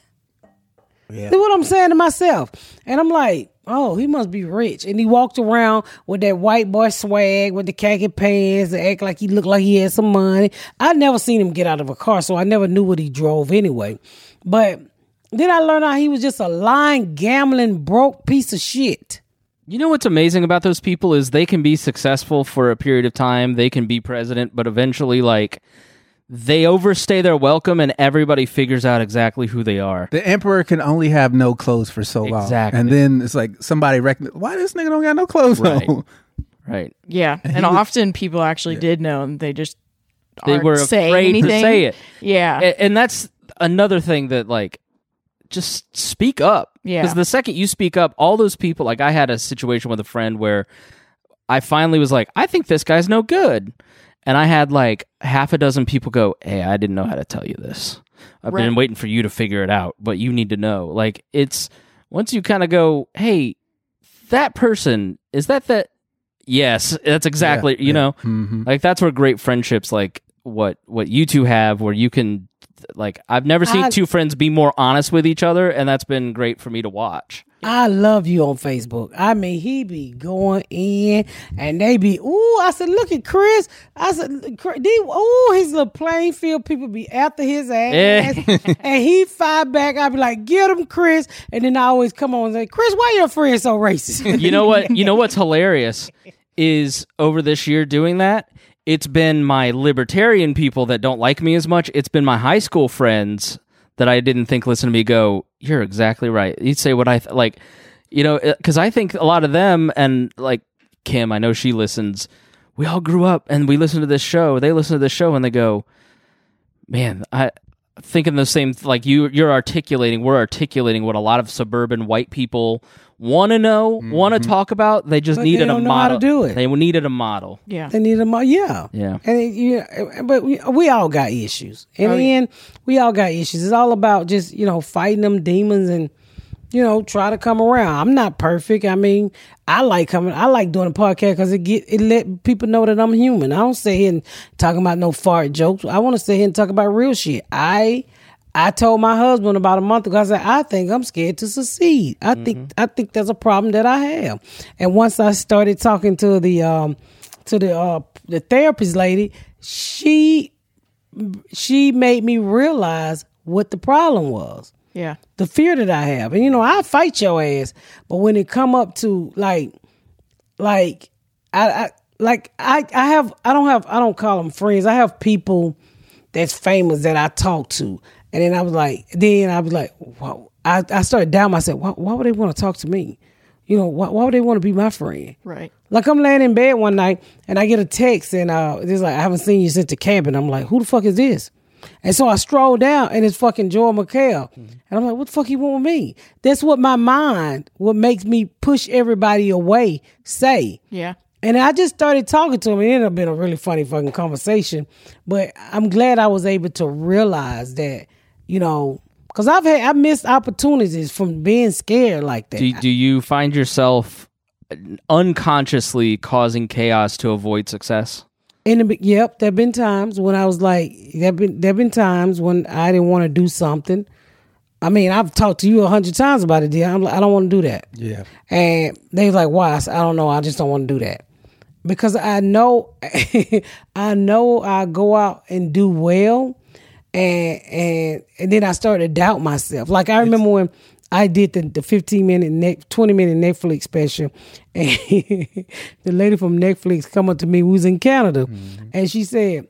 Yeah. See what I'm saying to myself. And I'm like, oh, he must be rich. And he walked around with that white boy swag with the khaki pants and act like he looked like he had some money. I never seen him get out of a car, so I never knew what he drove anyway. But then I learned how he was just a lying, gambling, broke piece of shit. You know what's amazing about those people is they can be successful for a period of time, they can be president, but eventually like they overstay their welcome and everybody figures out exactly who they are. The emperor can only have no clothes for so long. Exactly. And then it's like somebody reckon why this nigga don't got no clothes Right. on? <laughs> Right. Yeah, and, often people actually did know, and they just They aren't were saying afraid anything. to say it. Yeah, A- and that's another thing that like just speak up Yeah. because the second you speak up all those people like i had a situation with a friend where i finally was like i think this guy's no good. And i had like half a dozen people go hey i didn't know how to tell you this. I've been waiting for you to figure it out but you need to know. Like it's once you kind of go hey that person is that that? Yes that's exactly you know? Hmm like that's where great friendships like what what you two have where you can like I've never seen I- two friends be more honest with each other and that's been great for me to watch. I love you on Facebook. I mean, he be going in, and they be. Ooh, I said, look at Chris. I said, they- ooh, his little playing field people be after his ass, eh. and he fight back. I'd be like, get him, Chris. And then I always come on and say, Chris, why your friend so racist? You know what? You know <laughs> what's hilarious is over this year doing that. It's been my libertarian people that don't like me as much. It's been my high school friends that I didn't think listen to me go. You're exactly right. You'd say what I th- like, you know, uh, because I think a lot of them and like Kim. I know she listens. We all grew up and we listen to this show. They listen to this show and they go, man, I thinking the same like you you're articulating we're articulating what a lot of suburban white people want to know want to mm-hmm. talk about they just But they needed don't a know how to model do it. they needed a model yeah. They need a all. Yeah. Yeah. And it, you know, but we, we all got issues. In Oh, the yeah. end, we all got issues. It's all about just, you know, fighting them demons and, you know, try to come around. I'm not perfect. I mean, I like coming, I like doing a podcast because it get, it let people know that I'm human. I don't sit here and talking about no fart jokes. I want to sit here and talk about real shit. I, I told my husband about a month ago. I said, I think I'm scared to succeed. I think I think there's a problem that I have. And once I started talking to the um to the uh the therapist lady, she she made me realize what the problem was. Yeah. The fear that I have. And you know, I fight your ass, but when it come up to like like I, I like I I have I don't have I don't call them friends. I have people that's famous that I talk to. And then I was like, then I was like, wow. I, I started down myself. Why, why would they want to talk to me? You know, why, why would they want to be my friend? Right. Like I'm laying in bed one night and I get a text and uh, it's like I haven't seen you since the camp, and I'm like, who the fuck is this? And so I stroll down and it's fucking Joel McHale, and I'm like, what the fuck he want with me? That's what my mind, what makes me push everybody away, say. Yeah. And I just started talking to him. And It ended up being a really funny fucking conversation. But I'm glad I was able to realize that, you know, because I've had I missed opportunities from being scared like that. do, do you find yourself unconsciously causing chaos to avoid success In the yep, there've been times when I was like, there've been there've been times when I didn't want to do something. I mean, I've talked to you a hundred times about it, dear. I'm like, I don't want to do that. Yeah. And they was like, why? I said, I don't know. I just don't want to do that. Because I know <laughs> I know I go out and do well and and and then I started to doubt myself. Like I remember when I did the, the 15 minute net, 20 minute Netflix special and <laughs> the lady from Netflix come up to me who was in Canada mm-hmm. and she said,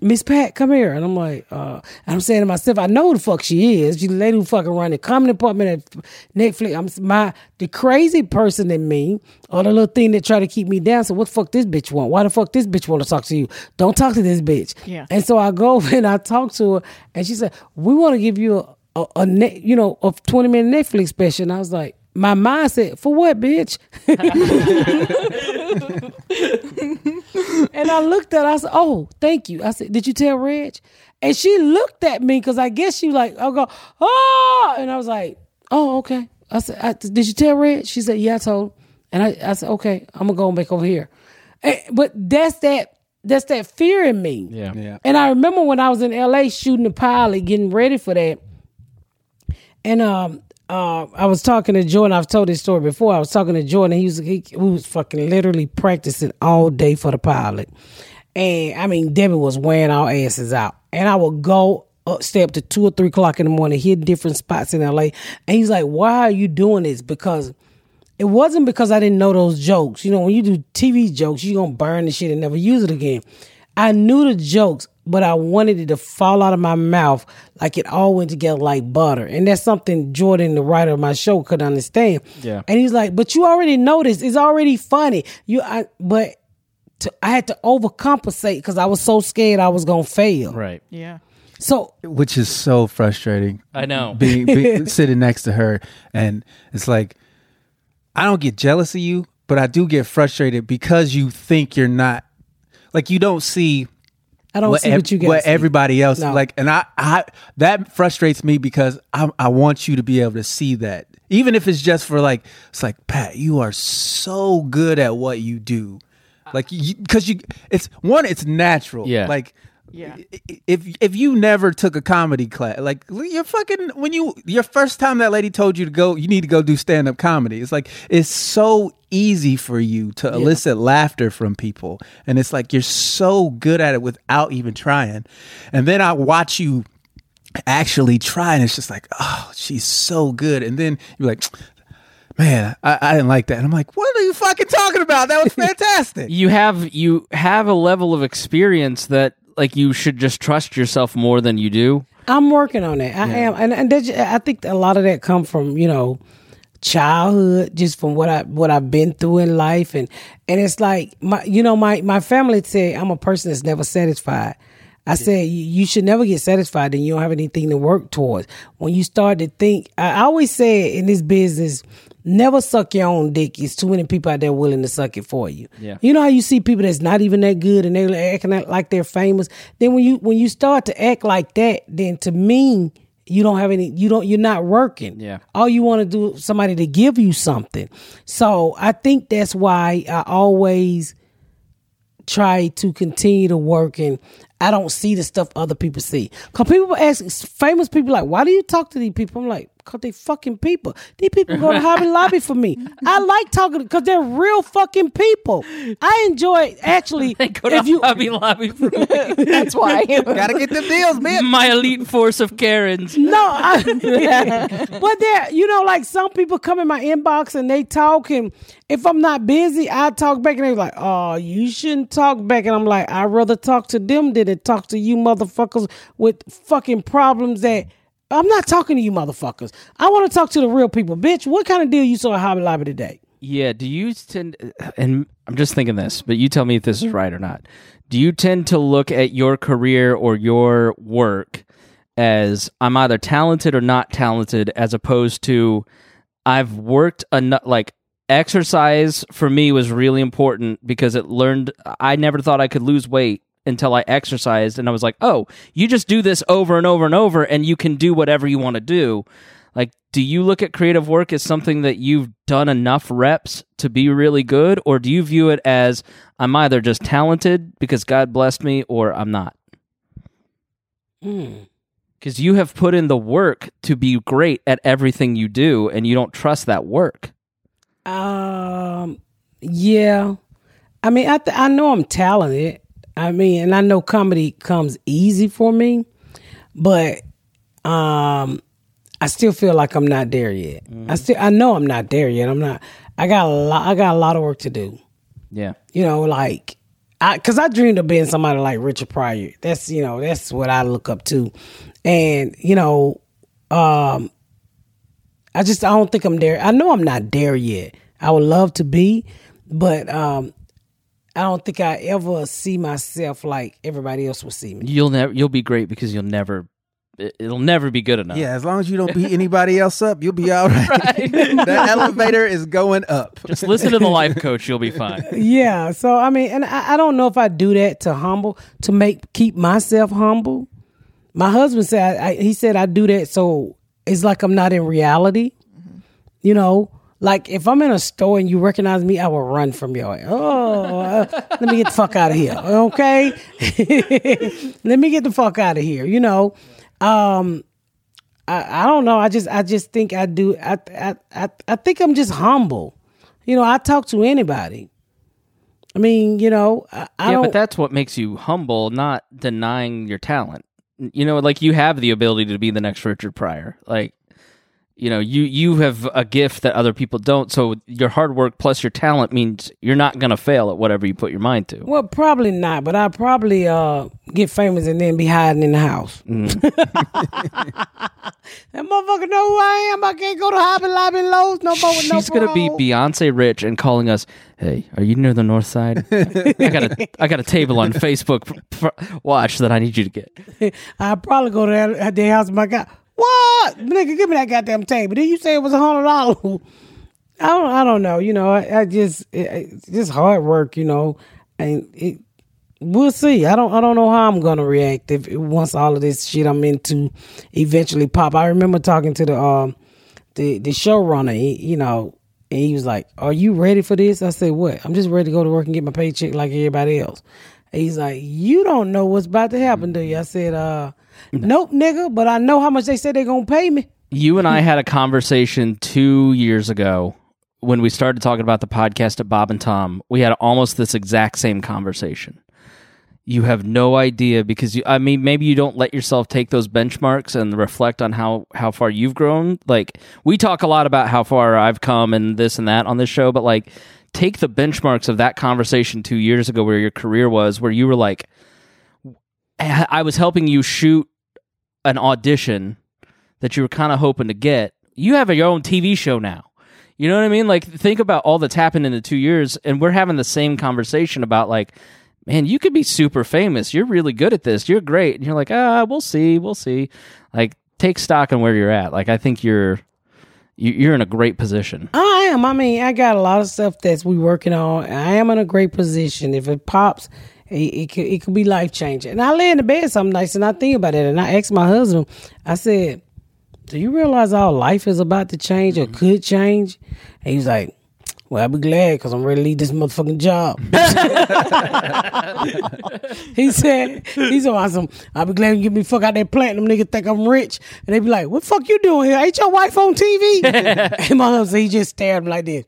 Miss Pat, come here. And I'm like, uh, I'm saying to myself, I know who the fuck she is. She's the lady who fucking run the comedy department at Netflix. I'm my the crazy person in me, or the little thing that try to keep me down. So what the fuck this bitch want? Why the fuck this bitch want to talk to you? Don't talk to this bitch. Yeah. And so I go <laughs> and I talk to her, and she said, "We want to give you a, a, a net, you know, a 20 minute Netflix special." And I was like, my mind said, "For what, bitch?" And I looked at her, I said, Oh, thank you. I said, Did you tell Reg? And she looked at me because I guess she like, I'll go, Oh, and I was like, Oh, okay. I said, I, Did you tell Reg? She said, Yeah, I told. And I, I said, Okay, I'm gonna go back over here. And- but that's that that's that fear in me. yeah Yeah. And I remember when I was in LA shooting the pilot, getting ready for that. And um uh I was talking to Jordan, I've told this story before. I was talking to Jordan, and he was he, he was fucking literally practicing all day for the pilot. And I mean Debbie was wearing our asses out. And I would go up, stay up to two or three o'clock in the morning, hit different spots in LA. And he's like, Why are you doing this? Because it wasn't because I didn't know those jokes. You know, when you do TV jokes, you're gonna burn the shit and never use it again. I knew the jokes, but I wanted it to fall out of my mouth like it all went together like butter. And that's something Jordan, the writer of my show, could understand. Yeah. And he's like, "But you already know this. It's already funny. You, I, but." To, I had to overcompensate because I was so scared I was gonna fail. Right. Yeah. So which is so frustrating. I know. <laughs> being, being sitting next to her, and it's like I don't get jealous of you, but I do get frustrated because you think you're not like you don't see I don't see ev- what you guys. what see. everybody else No. like, and I, I that frustrates me because I, I want you to be able to see that, even if it's just for like, it's like Pat, you are so good at what you do, like because you, it's one, it's natural, Yeah. like. Yeah. If if you never took a comedy class, like you're fucking when you your first time that lady told you to go, you need to go do stand up comedy. It's like it's so easy for you to elicit laughter from people, and it's like you're so good at it without even trying. And then I watch you actually try, and it's just like, oh, she's so good. And then you're like, man, I, I didn't like that. And I'm like, what are you fucking talking about? That was <laughs> fantastic. You have you have a level of experience that like you should just trust yourself more than you do. I'm working on that. I am, and and that, I think a lot of that come from you know childhood, just from what I what I've been through in life, and and it's like my you know my my family say I'm a person that's never satisfied. I said you, you should never get satisfied, and you don't have anything to work towards. When you start to think, I always say in this business, never suck your own dick. It's too many people out there willing to suck it for you. Yeah. You know how you see people that's not even that good and they're acting like they're famous. Then when you when you start to act like that, then to me, you don't have any. You don't. You're not working. Yeah. All you want to do is somebody to give you something. So I think that's why I always try to continue to work and I don't see the stuff other people see. Cause people ask famous people like, why do you talk to these people? I'm like, cause they fucking people. These people go to Hobby Lobby for me. I like talking because they're real fucking people. I enjoy actually. <laughs> They go to if you, Hobby Lobby for me. <laughs> That's why. Gotta get the deals, man. my elite force of Karens. No, I, <laughs> but there, you know, like some people come in my inbox and they talk, and if I'm not busy, I talk back, and they're like, "Oh, you shouldn't talk back," and I'm like, "I'd rather talk to them than to talk to you motherfuckers with fucking problems that." I'm not talking to you motherfuckers. I want to talk to the real people. Bitch, what kind of deal you saw at Hobby Lobby today? Yeah. Do you tend? And I'm just thinking this, but you tell me if this is right or not. Do you tend to look at your career or your work as I'm either talented or not talented, as opposed to I've worked enough? Like exercise for me was really important because it learned. I never thought I could lose weight until I exercised, and I was like, oh, you just do this over and over and over, and you can do whatever you want to do. Like, do you look at creative work as something that you've done enough reps to be really good, or do you view it as I'm either just talented because God blessed me, or I'm not? Because you have put in the work to be great at everything you do, and you don't trust that work. Um, yeah. I mean, I th- I know I'm talented. I mean, and I know comedy comes easy for me, but um, I still feel like I'm not there yet. I still I know I'm not there yet. I'm not. I got a lot. I got a lot of work to do. Yeah. You know, like I because I dreamed of being somebody like Richard Pryor. That's you know that's what I look up to, and you know, um, I just I don't think I'm there. I know I'm not there yet. I would love to be, but um, I don't think I ever see myself like everybody else will see me. You'll never. You'll be great because you'll never. it- It'll never be good enough. Yeah, as long as you don't beat anybody else up, you'll be all <laughs> right. <laughs> the elevator is going up. Just listen to the life coach. You'll be fine. <laughs> Yeah. So I mean, and I, I don't know if I do that to humble to make keep myself humble. My husband said I, he said I do that so it's like I'm not in reality. Mm-hmm. You know, like if I'm in a store and you recognize me, I will run from your. Oh, uh, let me get the fuck out of here. Okay, <laughs> let me get the fuck out of here. You know, um, I, I don't know. I just I just think I do. I I I, I think I'm just humble. You know, I talk to anybody. I mean, you know, I, I yeah, but that's what makes you humble, not denying your talent. You know, like you have the ability to be the next Richard Pryor. Like you know you you have a gift that other people don't. So your hard work plus your talent means you're not going to fail at whatever you put your mind to. Well, probably not, but I'll probably uh, get famous and then be hiding in the house. <laughs> that motherfucker know who I am. I can't go to Hobby Lobby Lowe's no more with no she's going to be beyonce rich and calling us hey are you near the north side? I got a i got a table on facebook. Watch that i need you to get. <laughs> I'll probably go to that, at house my God, what? Nigga, give me that goddamn table. Did you say it was a hundred dollars? <laughs> I don't, I don't know. You know, I, I just, it, it's just hard work, you know, and it, we'll see. I don't, I don't know how I'm gonna react if once all of this shit I'm into eventually pop. I remember talking to the, um, the, the showrunner, you know, and he was like, "Are you ready for this?" I said, "What? I'm just ready to go to work and get my paycheck like everybody else." And he's like, "You don't know what's about to happen, do you?" I said, "Uh, <laughs> nope, nigga, but I know how much they said they're gonna pay me." you and i had a conversation two years ago when we started talking about the podcast at bob and tom. We had almost this exact same conversation. You have no idea because you i mean maybe you don't let yourself take those benchmarks and reflect on how how far you've grown. Like we talk a lot about how far i've come and this and that on this show but like take the benchmarks of that conversation 2 years ago where your career was where you were like i was helping you shoot an audition that you were kind of hoping to get you have your own tv show now you know what i mean like think about all that's happened in the 2 years and we're having the same conversation about like man, you could be super famous. You're really good at this. You're great. And you're like, ah, we'll see, we'll see. Like, take stock on where you're at. Like, I think you're you- you're in a great position. I am. I mean, I got a lot of stuff that's we working on. I am in a great position. If it pops, it, it could it could be life changing. And I lay in the bed some nights and I think about it. And I asked my husband. I said, "Do you realize our life is about to change or mm-hmm. could change?" And he's like. Well, I'll be glad because I'm ready to leave this motherfucking job. <laughs> <laughs> he said, he's awesome. I'll be glad you get me fuck out that plant. Them niggas think I'm rich. And they be like, what the fuck you doing here? Ain't your wife on TV? <laughs> and my husband, he just stared at me like this.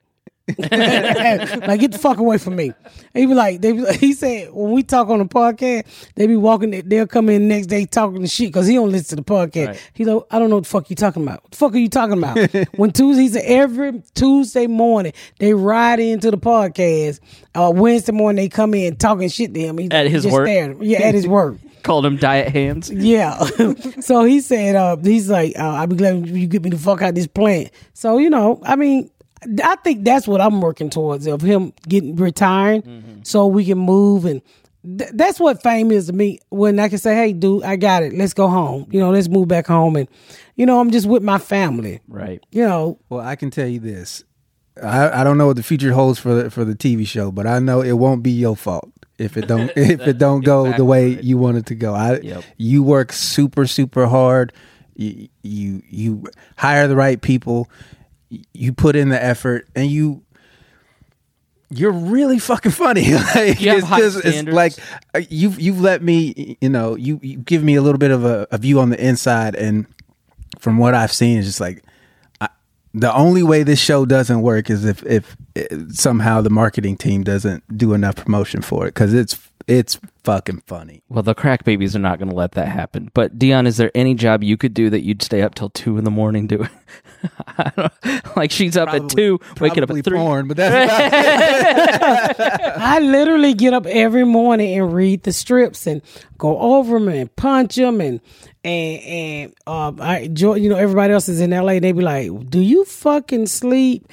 <laughs> like get the fuck away from me. He be like, they be, <laughs> he said when we talk on the podcast, they be walking. They'll come in the next day talking the shit because he don't listen to the podcast. Right. He like, I don't know what the fuck you talking about. What the fuck are you talking about? <laughs> when Tuesday, he said every Tuesday morning they ride into the podcast. Uh, Wednesday morning they come in talking shit to him. He, At his work? Yeah, at his work. Called him diet hands. Yeah. so he said, uh, he's like, uh, I'll be glad you get me the fuck out of this plant. So, you know, I mean, I think that's what I'm working towards of him getting retiring mm-hmm. so we can move and th- that's what fame is to me when I can say, Hey dude, I got it. Let's go home. You know, let's move back home and you know, I'm just with my family. Right. You know, Well, I can tell you this. I, I don't know what the future holds for the, for the TV show, but I know it won't be your fault if it don't <laughs> if it don't go the way you want it to go. I Yep. you work super super hard. You, you you hire the right people. You put in the effort, and you you're really fucking funny. <laughs> like, You it's just it's like uh, you've you've let me you know you, you give me a little bit of a, a view on the inside, and from what I've seen, it's just like I, the only way this show doesn't work is if if uh, somehow the marketing team doesn't do enough promotion for it. Because it's it's fucking funny. Well, the crack babies are not going to let that happen. But Deon, is there any job you could do that you'd stay up till two in the morning doing? <laughs> Don't- like she's up at two, waking up at three. porn, but that's <laughs> I literally get up every morning and read the strips and go over them and punch them and and and um, I. You know, everybody else is in LA. They be like, "Do you fucking sleep?"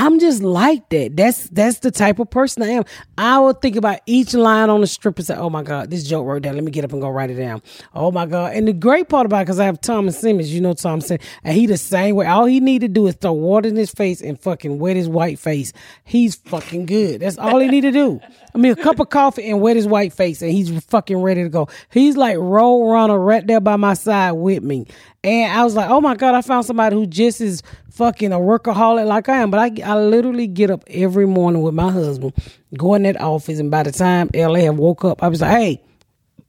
I'm just like that. That's that's the type of person I am. I will think about each line on the strip and say, "Oh my god, this joke wrote down. Let me get up and go write it down." Oh my god! And the great part about it, because I have Thomas Simmons, you know Thomas Simmons, and he the same way. All he need to do is throw water in his face and fucking wet his white face. He's fucking good. That's all he need to do. I mean, a cup of coffee and wet his white face, and he's fucking ready to go. He's like roll runner right there by my side with me. And I was like, oh my God, I found somebody who just is fucking a workaholic like I am. But I, I literally get up every morning with my husband, go in that office, and by the time LA woke up, I was like, hey,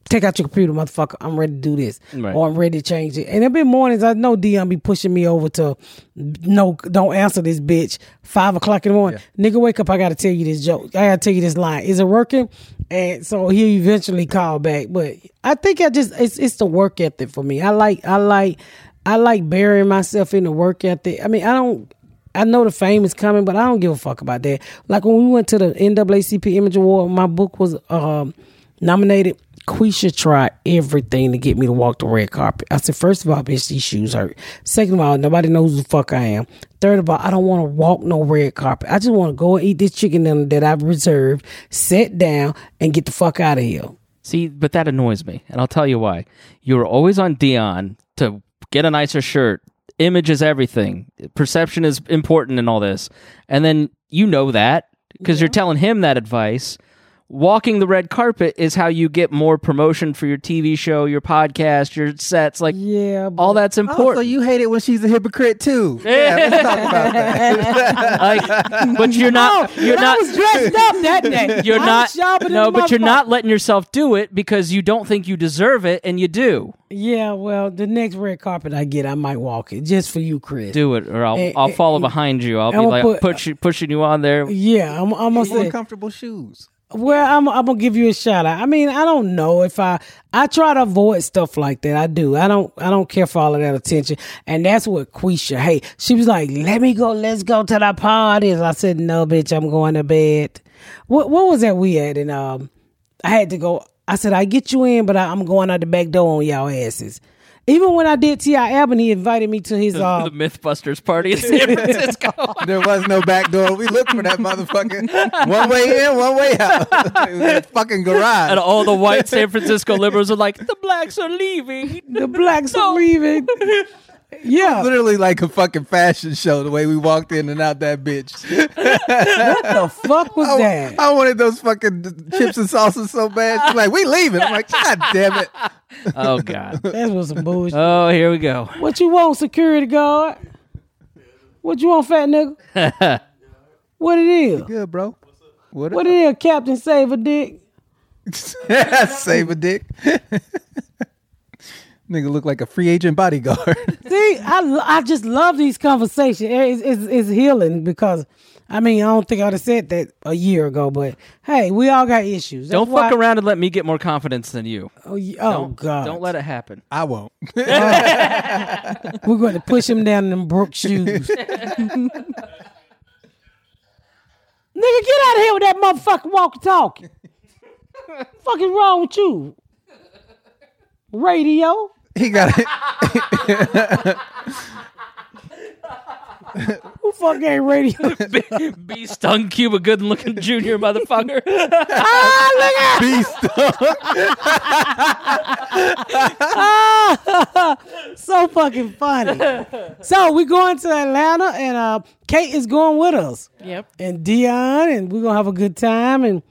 take out your computer, motherfucker. I'm ready to do this. Right. Or I'm ready to change it. And there been mornings I know Deon be pushing me over to no don't answer this bitch. Five o'clock in the morning. Nigga, wake up, I gotta tell you this joke. I gotta tell you this line. Is it working? And so he eventually called back. But I think I just it's it's the work ethic for me. I like I like I like burying myself in the work ethic. I mean, I don't. I know the fame is coming, but I don't give a fuck about that. Like when we went to the NAACP Image Award, my book was um, nominated. Quisha tried everything to get me to walk the red carpet. I said, first of all, bitch, these shoes hurt. Second of all, nobody knows who the fuck I am. Third of all, I don't want to walk no red carpet. I just want to go and eat this chicken dinner that I've reserved, sit down, and get the fuck out of here. See, but that annoys me, and I'll tell you why. You were always on Deon to get a nicer shirt. Image is everything. Perception is important in all this, and then you know that because you're telling him that advice. Walking the red carpet is how you get more promotion for your TV show, your podcast, your sets. Like, Yeah, all that's Oh, important. so you hate it when she's a hypocrite too? <laughs> Yeah, let's talk about that. like, but you're <laughs> not. You're But not. I was dressed up that day. <laughs> You're I not. No, but you're motherfucker- not letting yourself do it because you don't think you deserve it, and you do. Yeah, well, the next red carpet I get, I might walk it just for you, Chris. Do it, or I'll I'll follow behind you. I'll be I'ma like put- push, pushing you on there. Yeah, I'm, I'm gonna say. comfortable shoes. Well, I'm, I'm gonna give you a shout out. I mean, I don't know if I I try to avoid stuff like that. I do. I don't I don't care for all of that attention. And that's what Quisha. Hey, she was like, "Let me go. Let's go to the parties." I said, "No, bitch. I'm going to bed." What what was that we had? And um, I had to go. I said, "I get you in, but I, I'm going out the back door on y'all asses." Even when I did Ti Albin, he invited me to his <laughs> uh, the MythBusters party <laughs> in San Francisco. <laughs> There was no back door. We looked for that motherfucker. One way in, one way out. it was in a fucking garage. and all the white San Francisco liberals are like, the blacks are leaving. the blacks are leaving. Yeah, Literally like a fucking fashion show. The way we walked in and out that bitch. what the fuck was <laughs> I, that? I wanted those fucking chips and salsa so bad. She's like, we leaving. I'm like, God damn it. Oh God. <laughs> That was some bullshit. Oh, here we go. What you want, security guard? What you want, fat nigga? <laughs> what it is? Good, bro. What, What it is, Captain Save a Dick? Save a dick. Nigga look like a free agent bodyguard. <laughs> See, I, I just love these conversations. It's, it's, it's healing because, I mean, I don't think I'd have said that a year ago, but hey, we all got issues. That's Don't why- fuck around and let me get more confidence than you. Oh, y- oh, Don't, God. Don't let it happen. I won't. <laughs> We're going to push him down in them Brooks shoes. <laughs> Nigga, get out of here with that motherfucking walkie talkie. fuck is wrong with you? Radio? He got it. Who fuck ain't radio? <laughs> Be stung Cuba Good looking junior motherfucker. Ah, look at Beast. so fucking funny. So we going to Atlanta and uh Kate is going with us. Yep. And Deon and we're gonna have a good time and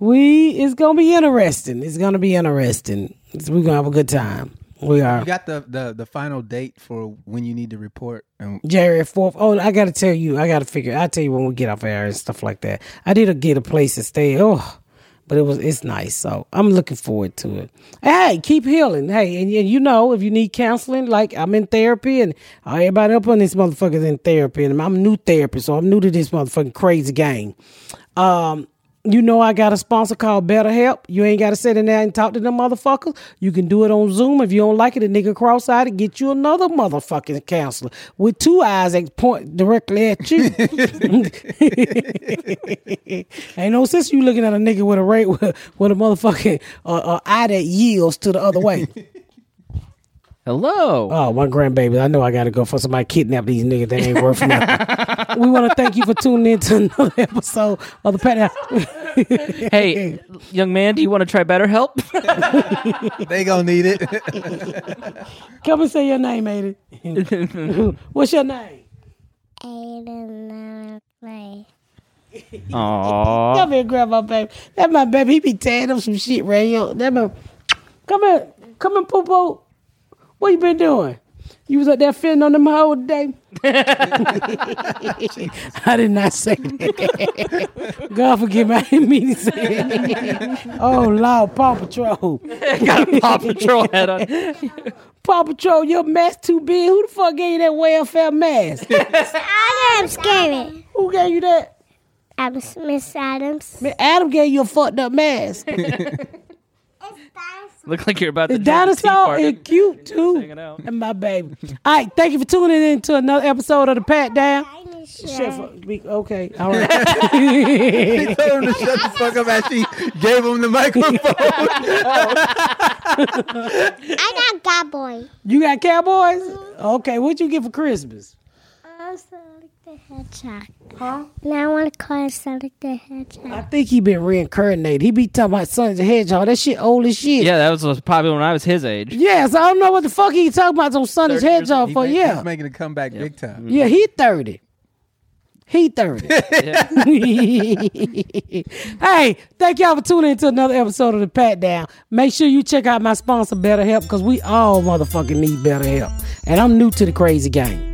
we it's gonna be interesting. It's gonna be interesting. It's- We're gonna have a good time. We are You got the, the the final date for when you need to report. And Jared fourth. Oh, I gotta tell you, I gotta figure. I'll tell you when we get off air and stuff like that. I did get a place to stay. Oh, but it was it's nice. So I'm looking forward to it. Hey, keep healing. Hey, and, and you know if you need counseling, like I'm in therapy, and everybody up on this motherfucker's in therapy, and I'm new therapist, so I'm new to this motherfucking crazy game. Um. You know I got a sponsor called BetterHelp. You ain't got to sit in there and talk to them motherfuckers. You can do it on Zoom. If you don't like it, a nigga cross-eyed and get you another motherfucking counselor with two eyes that point directly at you. <laughs> ain't no sense you looking at a nigga with a rate <laughs> with, with a motherfucking uh, uh, eye that yields to the other way. <laughs> Hello. Oh, my grandbaby. I know I got to go for somebody kidnap these niggas that ain't worth nothing. <laughs> we want to thank you for tuning in to another <laughs> episode of the Pet <laughs> hey, young man, do you want to try BetterHelp? they gonna need it. Come and say your name, Aiden. What's your name? Aiden play. Aww. Come here, grab my baby. That my baby. He be tearing up some shit right here. That my. Come here. Come here, poo poo. What you been doing? You was up there fitting on them whole day. <laughs> I did not say that. God forgive me. I didn't mean to say it. Oh, Lord, Paw Patrol. <laughs> Got a Paw Patrol hat on. Paw Patrol, your mask too big. Who the fuck gave you that welfare mask? <laughs> Adams gave it. Who gave you that? Adams, Miss Adams. Man, Adam gave you a fucked up mask. Look like you're about to The the dinosaur party. is cute too. And my baby. All right, thank you for tuning in to another episode of the Pat Down. Shut Sure. Okay, all <laughs> right. He told him to shut the fuck up as she gave him the microphone. I got cowboy. you got cowboys? Okay, What'd you get for Christmas? I'm Sonic the Hedgehog. Huh? Now I want to call him Sonic the Hedgehog. I think he been reincarnated. He be talking about Sonic the Hedgehog. That shit old as shit. Yeah, that was, was popular when I was his age. Yes, I don't know what the fuck he talking about on Sonic the 30 Hedgehog for. make- Yeah, He's making a comeback big time. yeah, he thirty. He thirty. <laughs> <laughs> hey, thank y'all for tuning in to another episode of the Pat Down. Make sure you check out my sponsor, BetterHelp, because we all motherfucking need better help. And I'm new to the crazy game.